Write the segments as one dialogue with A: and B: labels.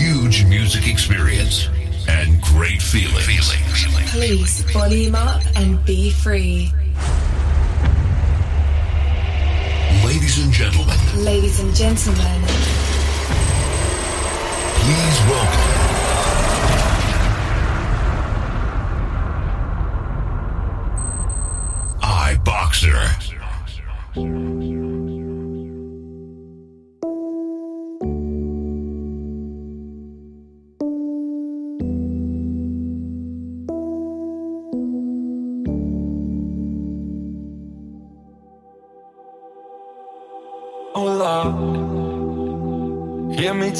A: huge music experience and great feeling.
B: Please volume up and be free.
A: Ladies and gentlemen.
B: Ladies and gentlemen.
A: Please welcome.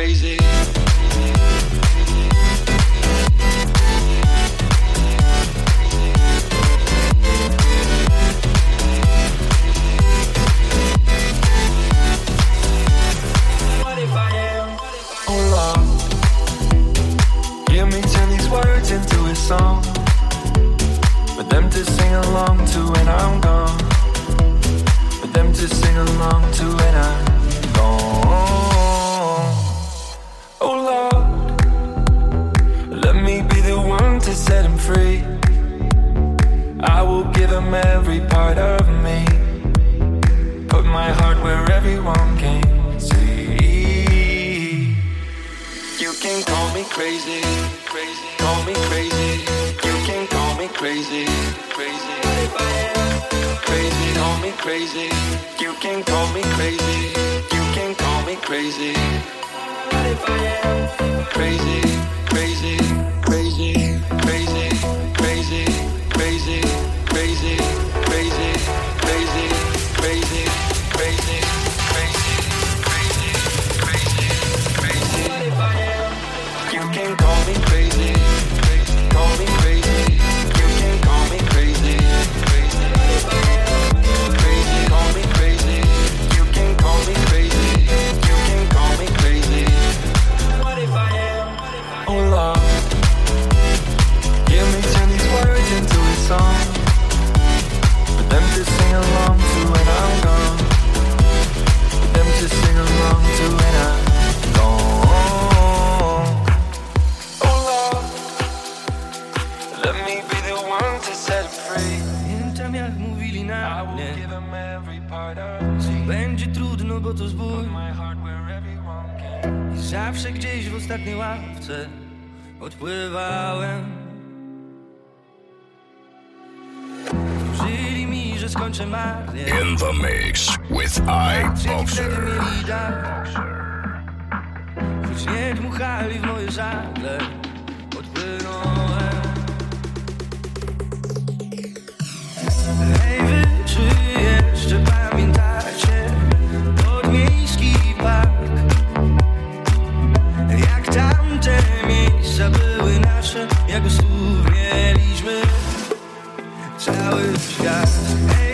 C: crazy. engagement. It's how it's.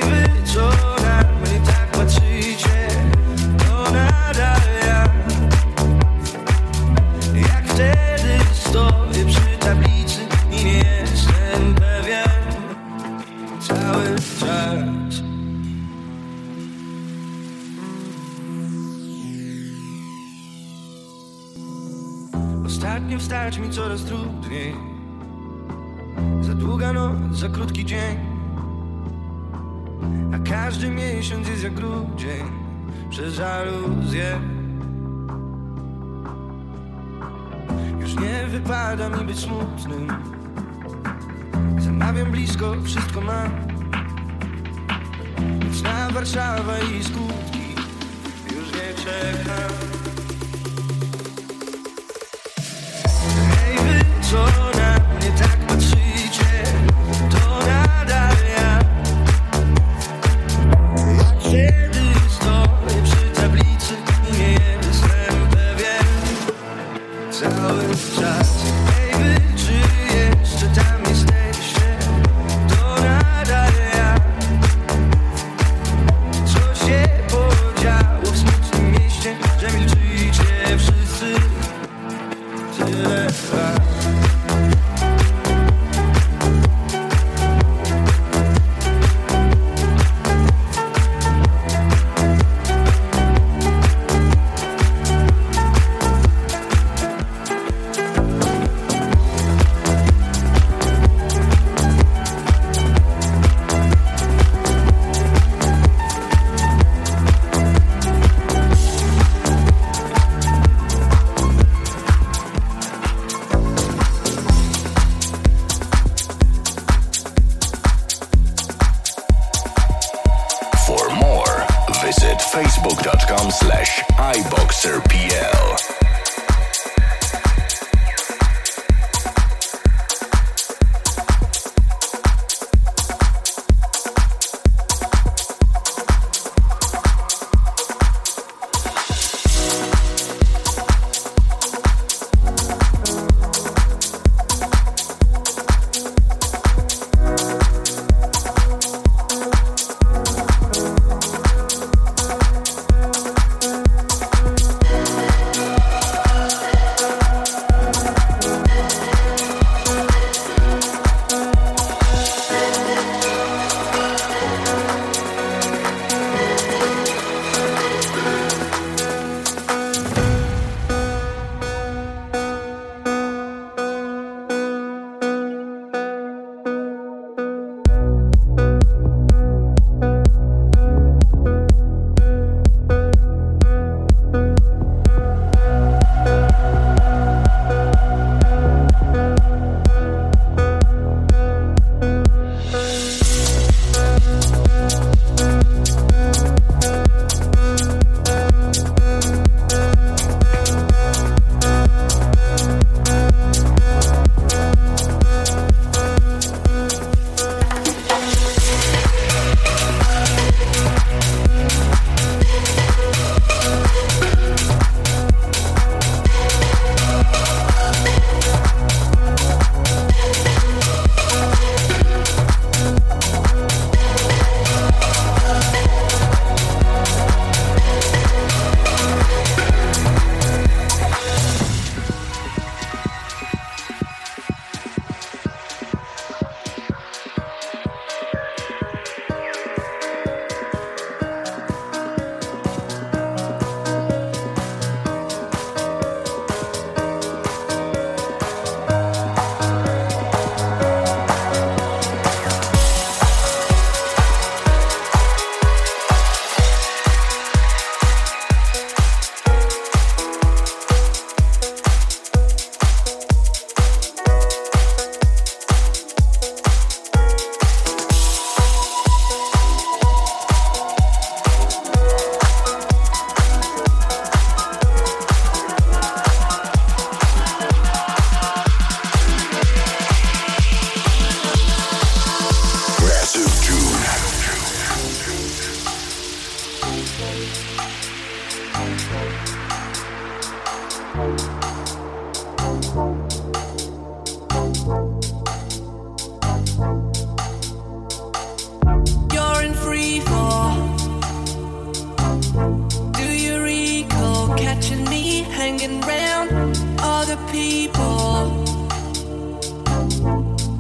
C: other people.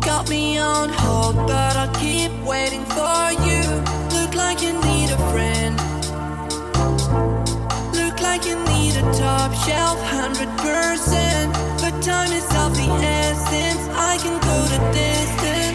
C: Got me on hold, but I keep waiting for you. Look like you need a
D: friend. Look like
E: you need a top shelf, hundred percent. But
A: time is
E: of
A: the
F: essence. I can go the
G: distance.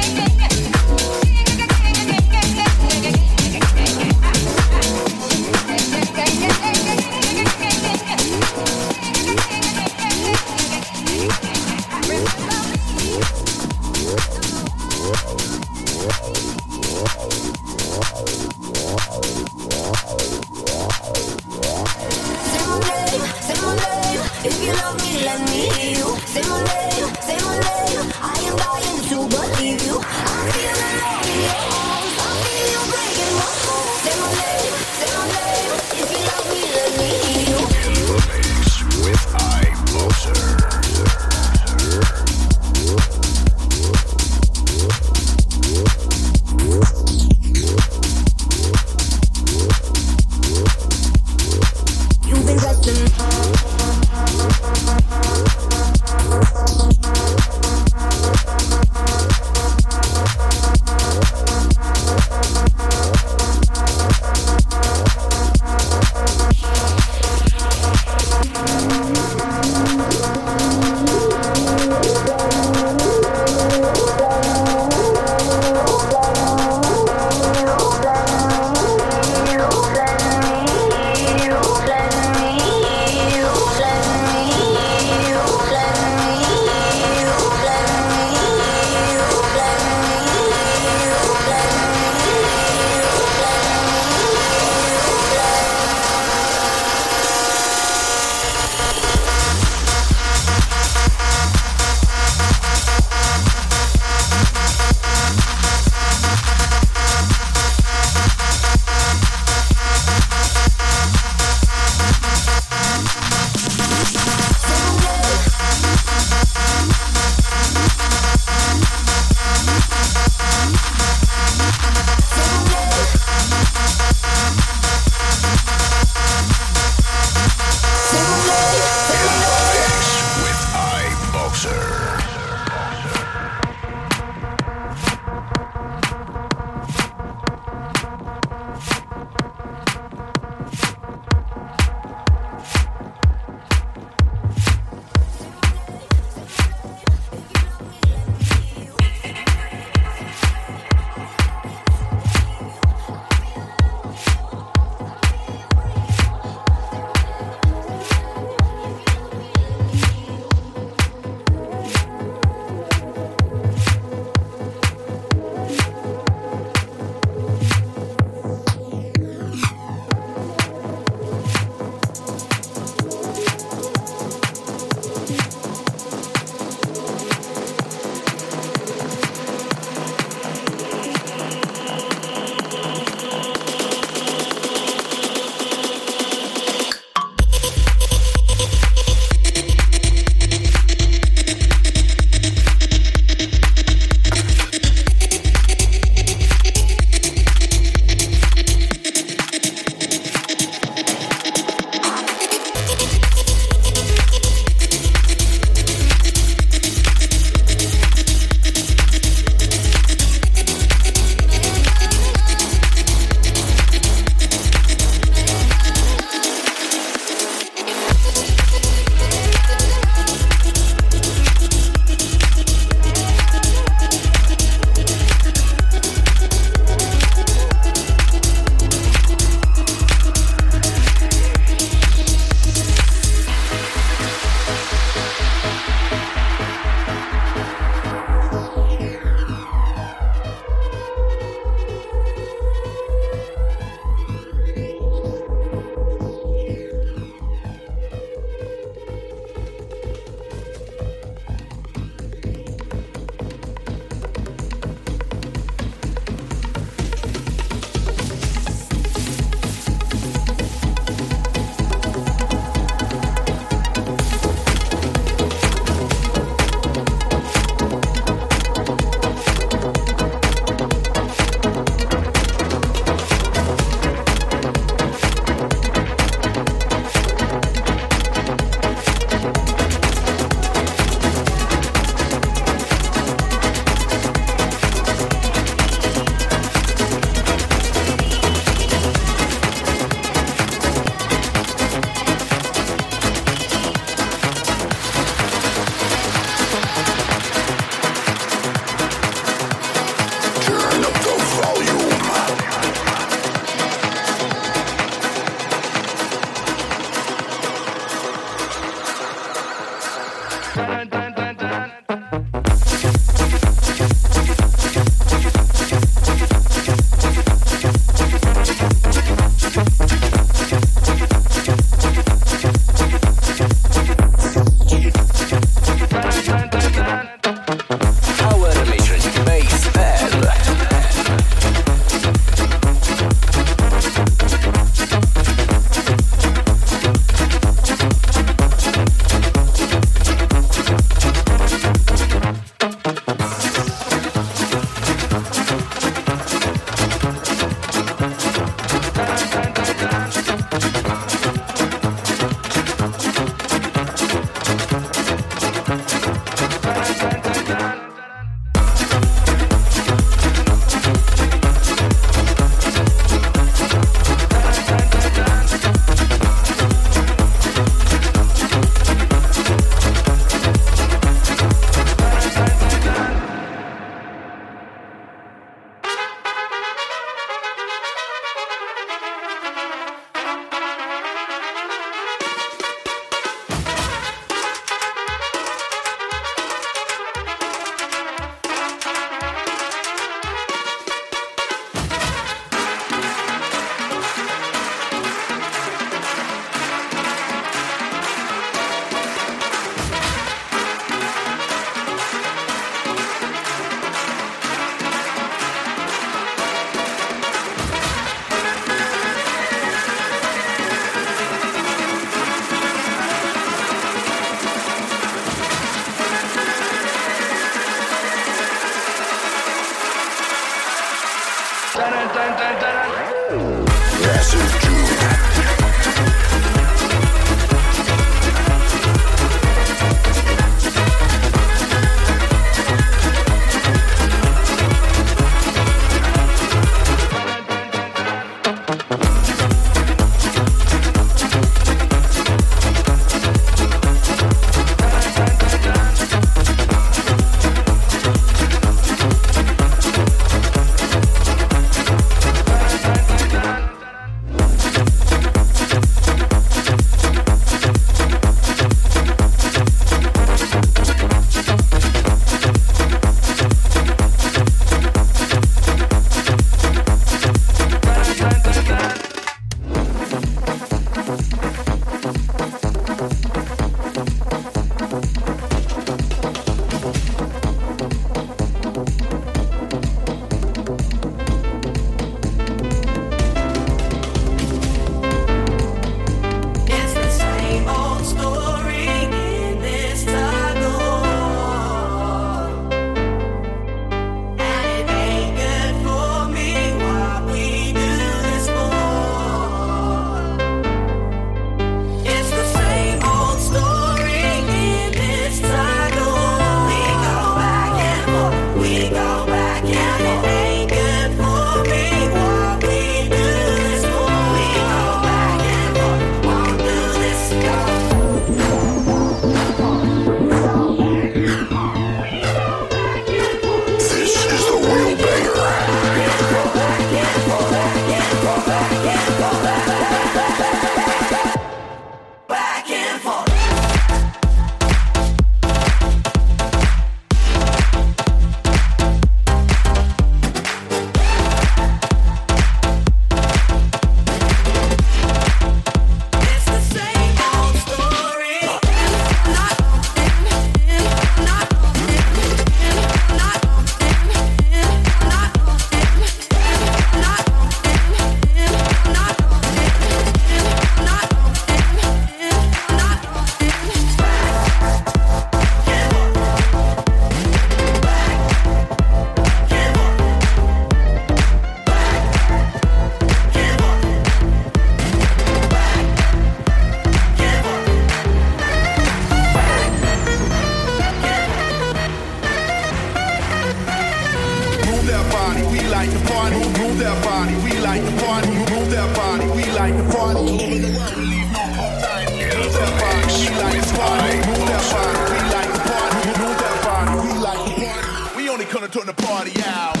G: Turn
H: the
D: party out.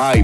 D: Slash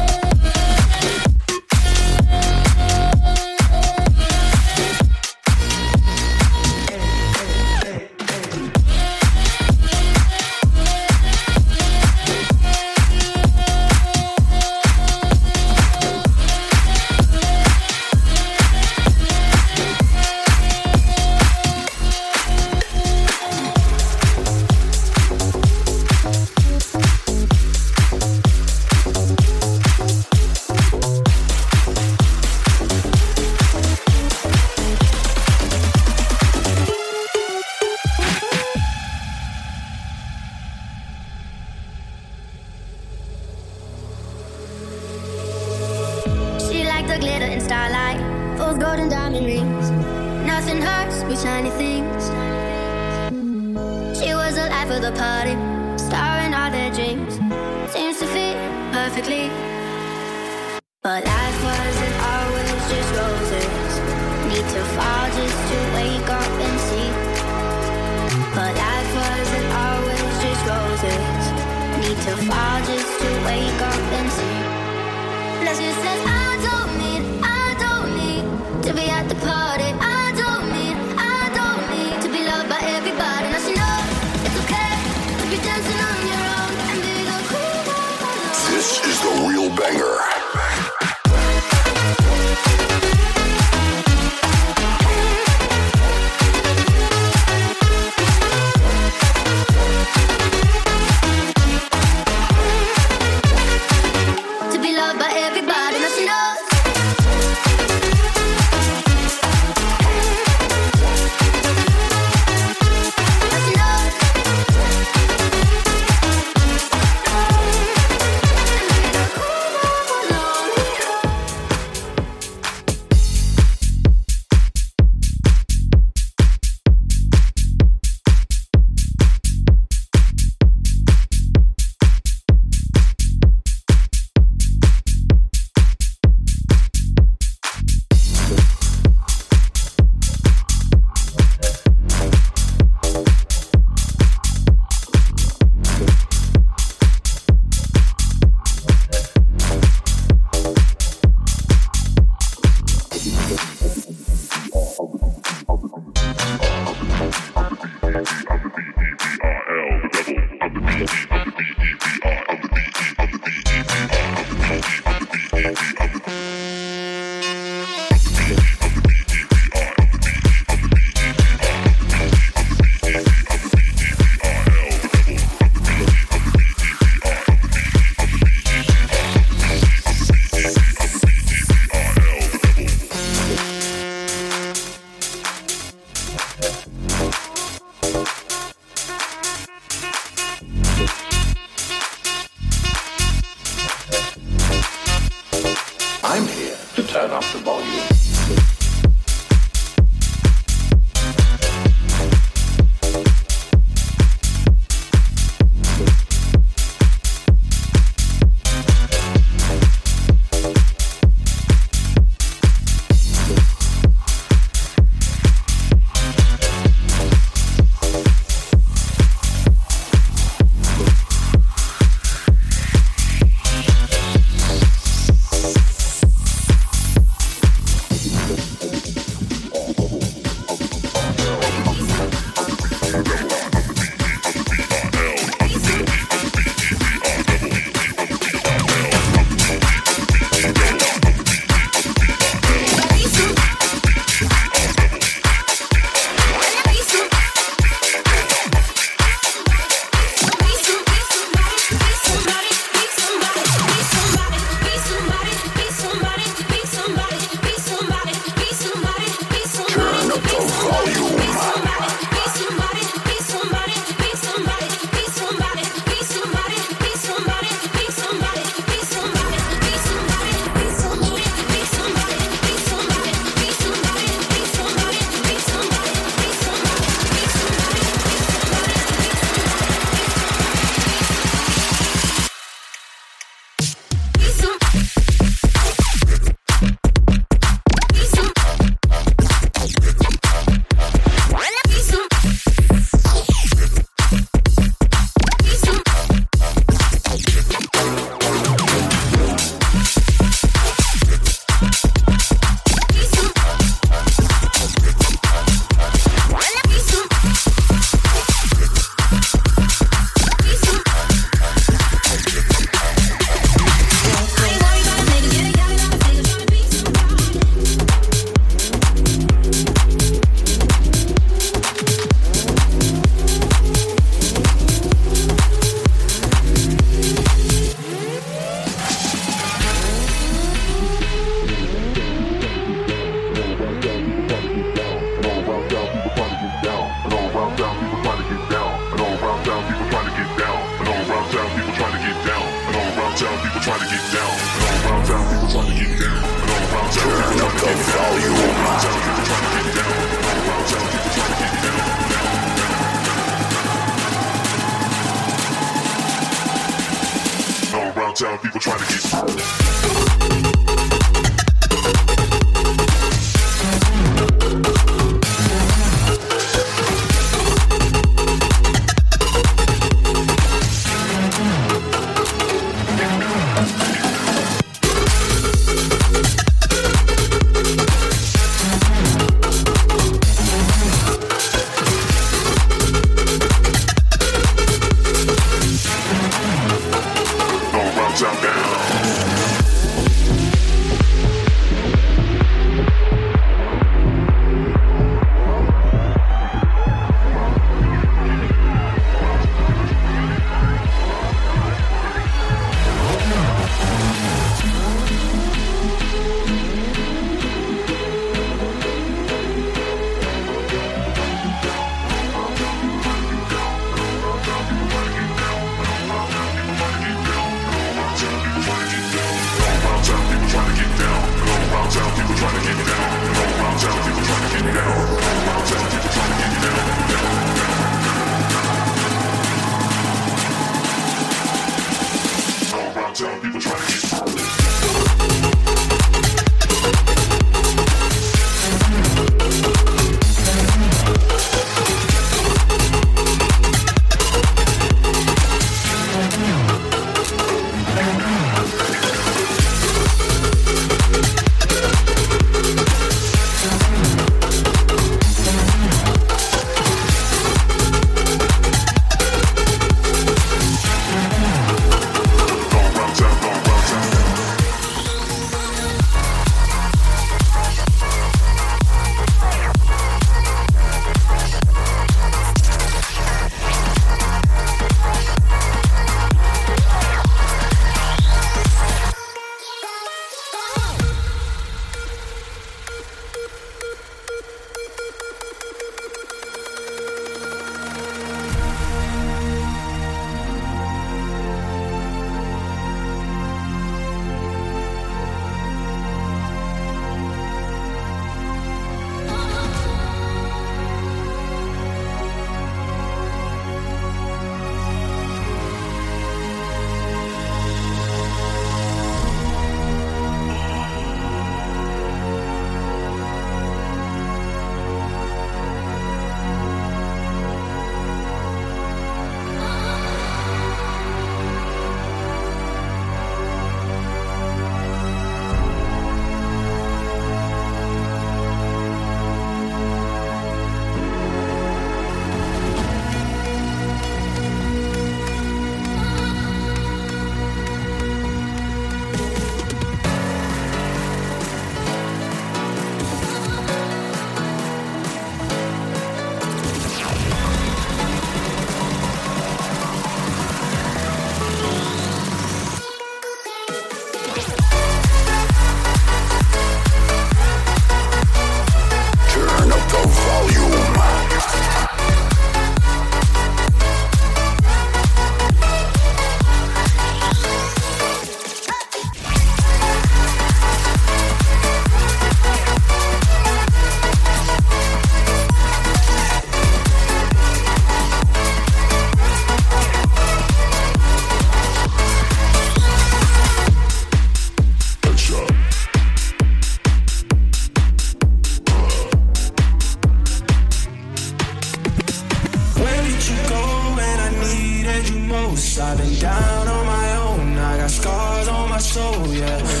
D: want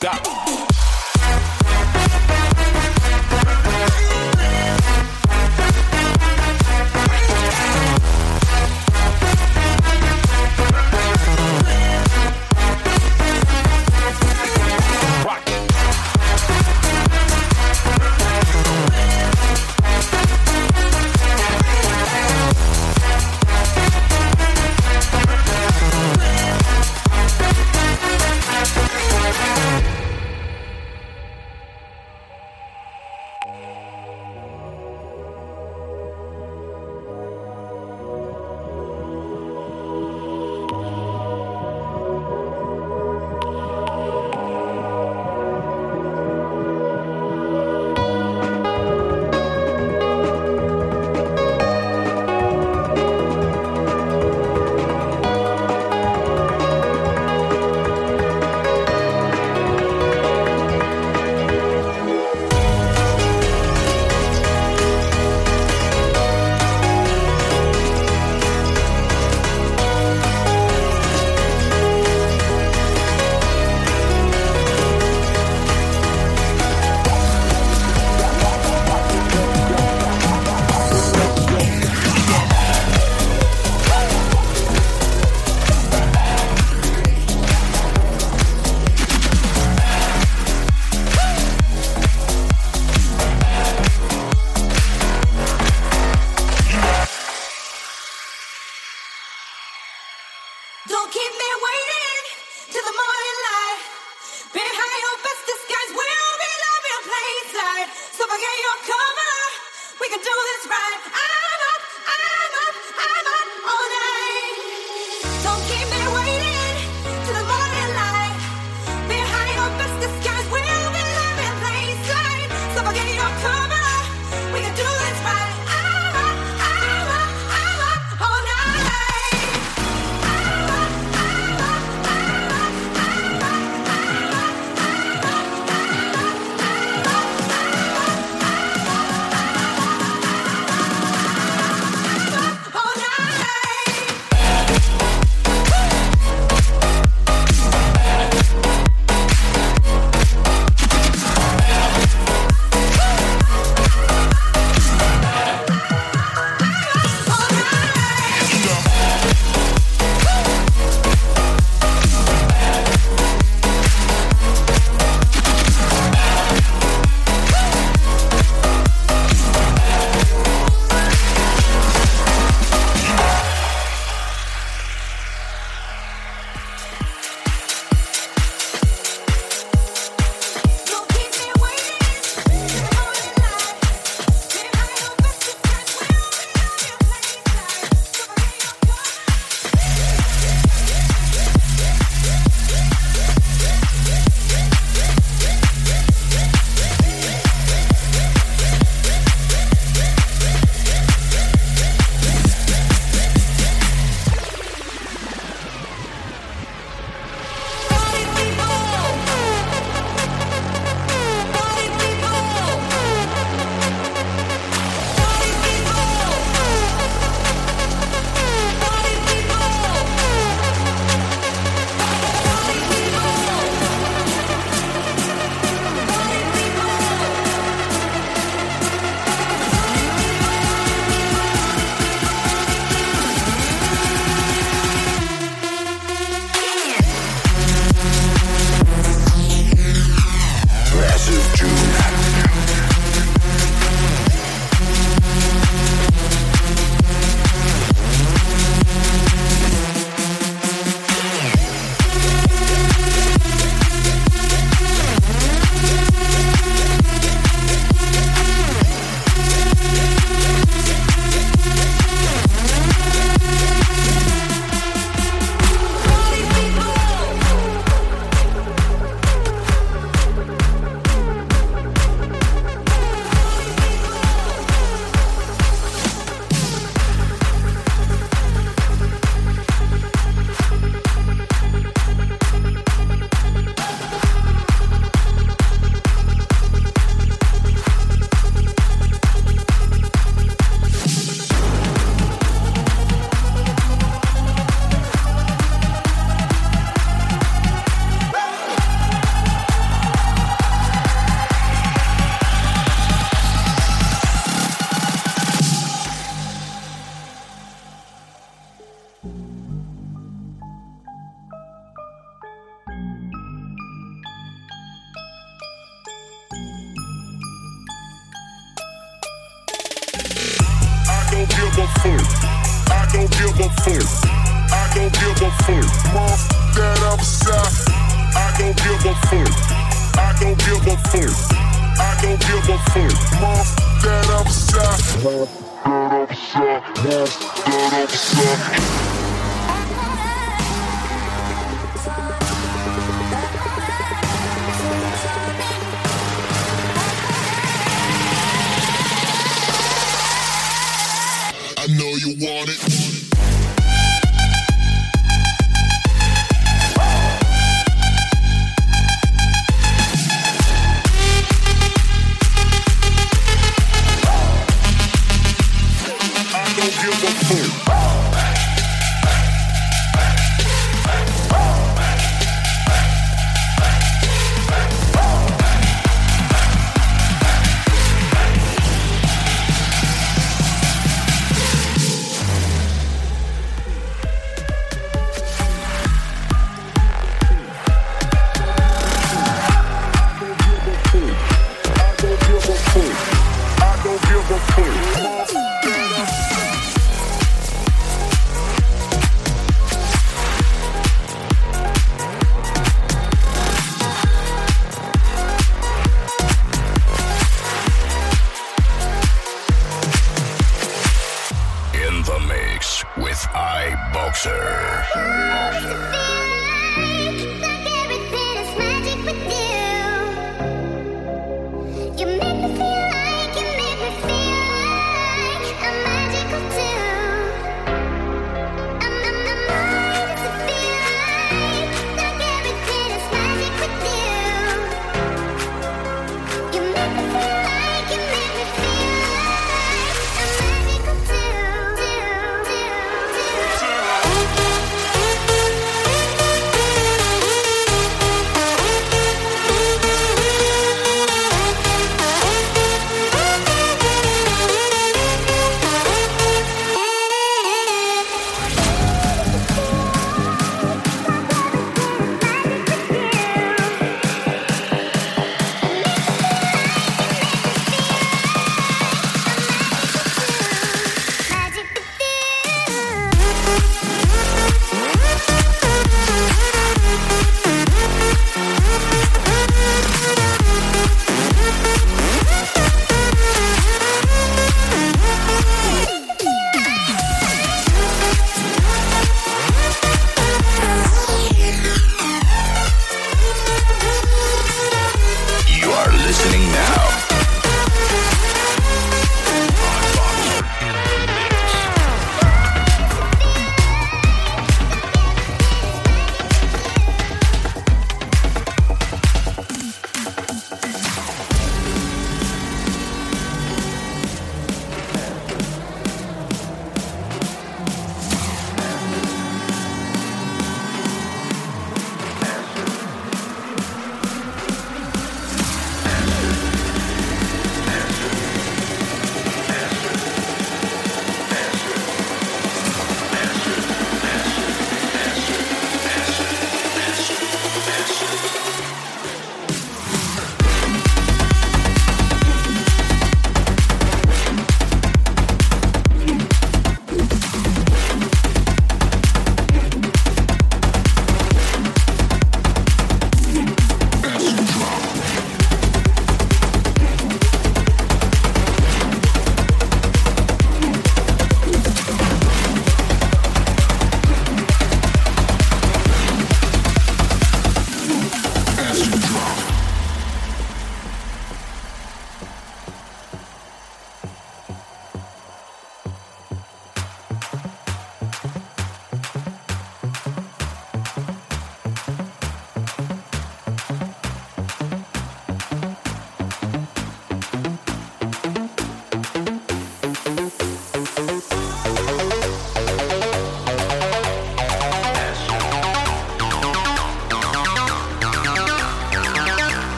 D: stop.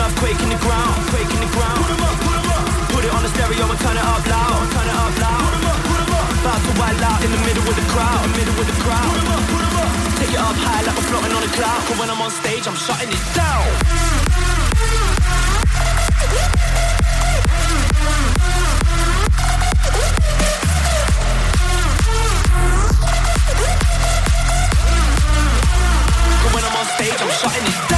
D: earthquake in the ground, quake in the ground. Put it on the stereo and turn it up loud, turn it up loud. About to wild out in the middle of the crowd, in the middle the crowd. Take it up high like we're floating on a cloud. But when I'm on stage, I'm shutting it down. shutting it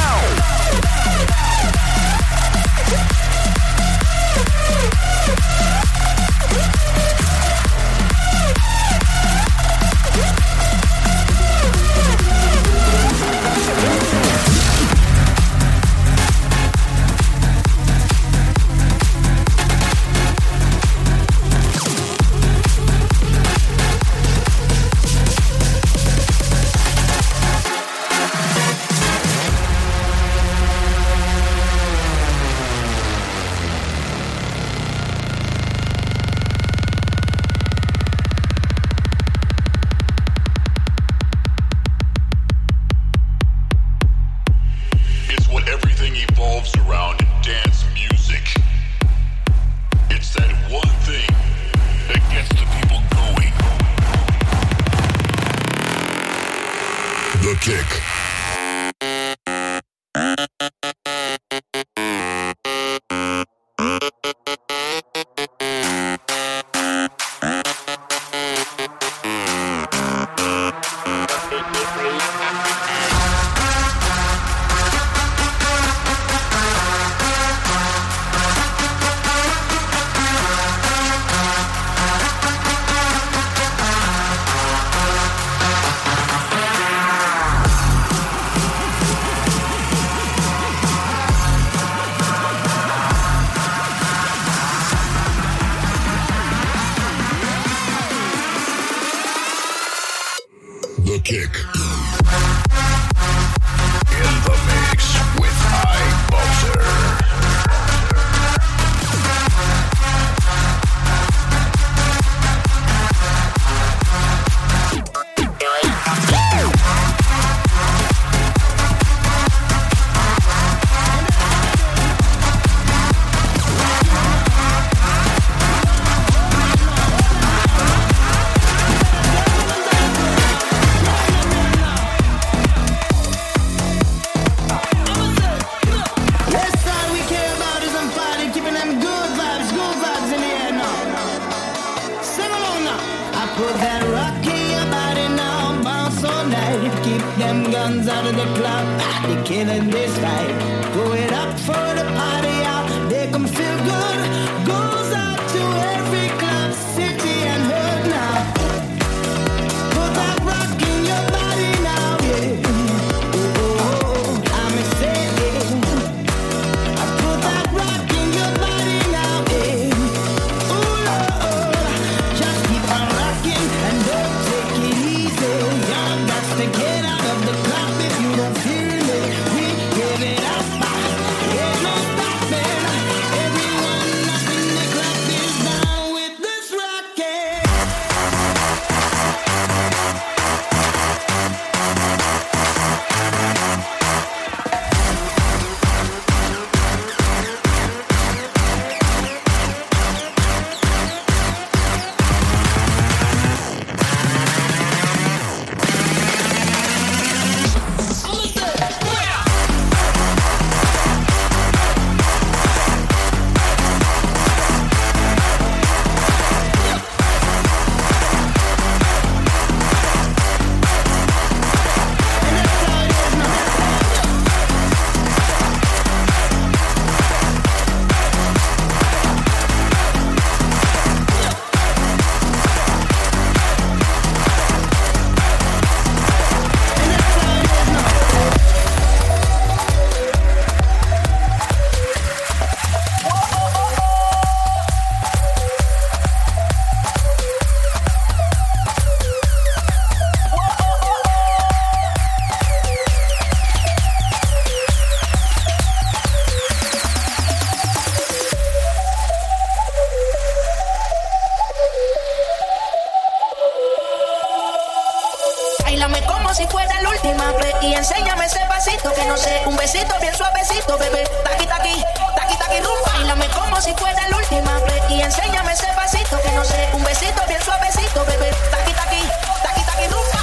I: que no sé. Un besito bien suavecito, bebé. Taqui, taqui, taqui, taqui, rumba. Bailame como si fuera la última vez. Y enséñame ese pasito que no sé. Un besito bien suavecito, bebé. Taqui, taqui, taqui, taqui, rumba.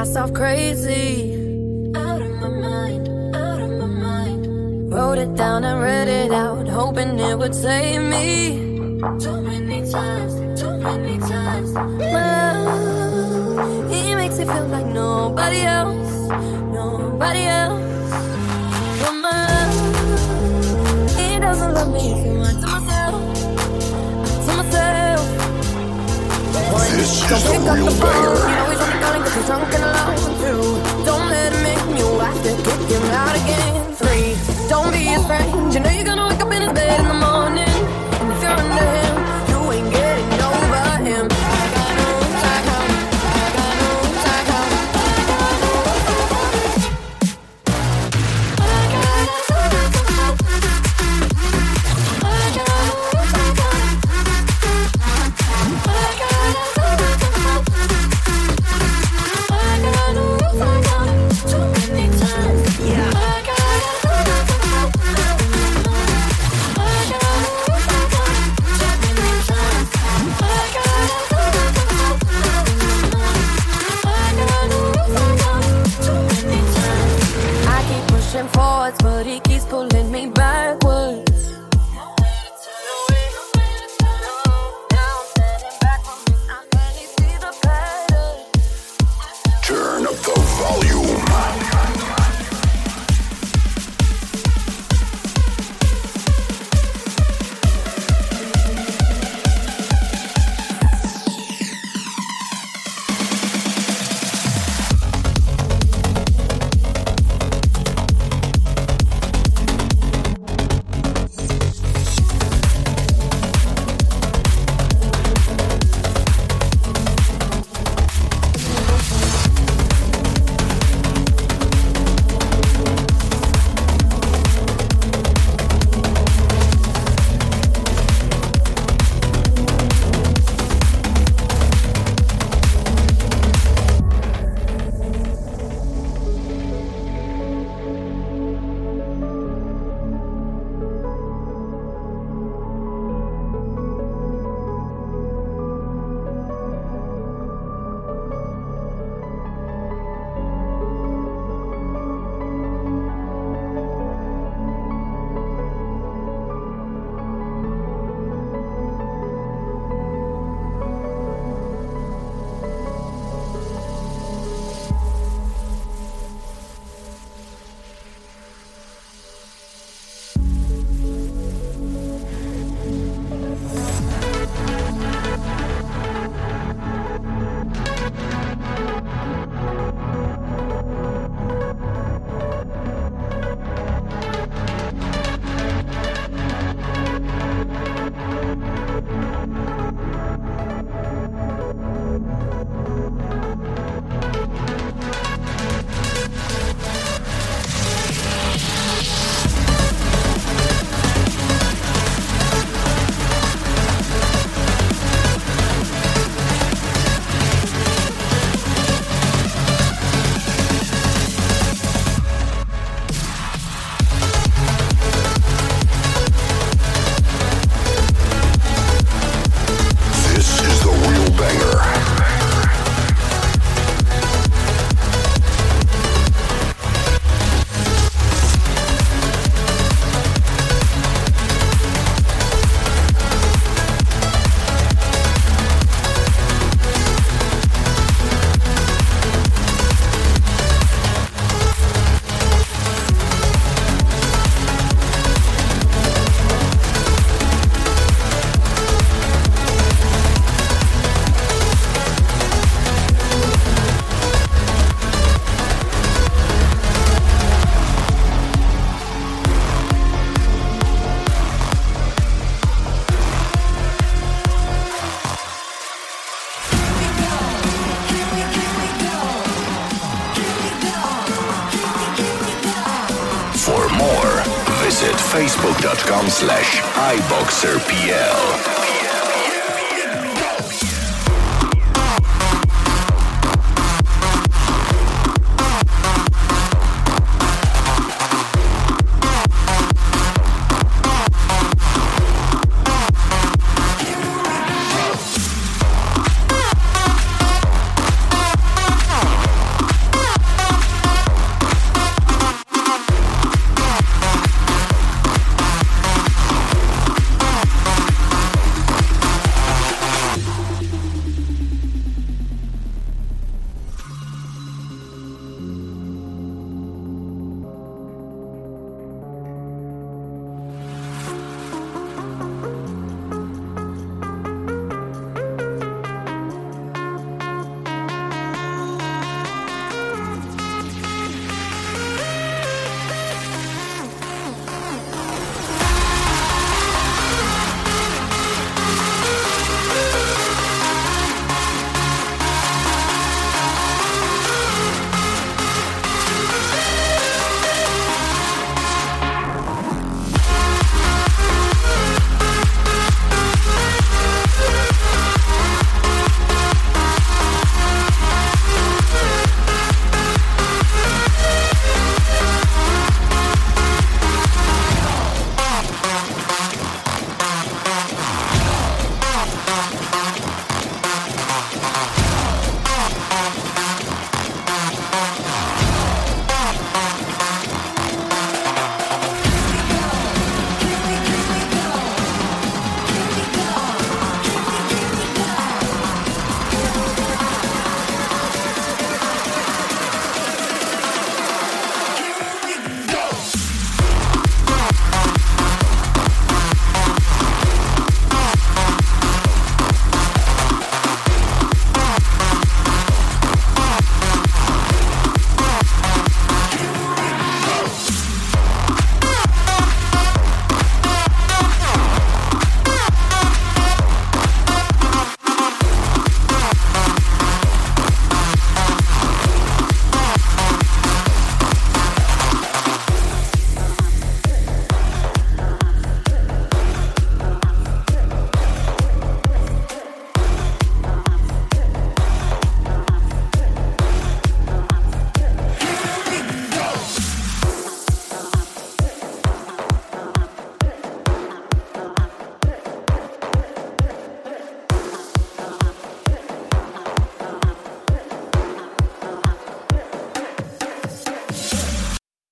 J: Myself crazy. Out of my mind, out of my mind. Wrote it down and read it out, hoping it would save me. Too many times, too many times. My love, he makes me feel like nobody else, nobody else. But my love, he doesn't love me so much to myself, to myself.
K: This is a real banger
J: cause he's drunk and alone too. Don't let him make you have to kick him out again. Three, don't be friend. You know you're gonna wake up in his bed in the morning. And if you're under him,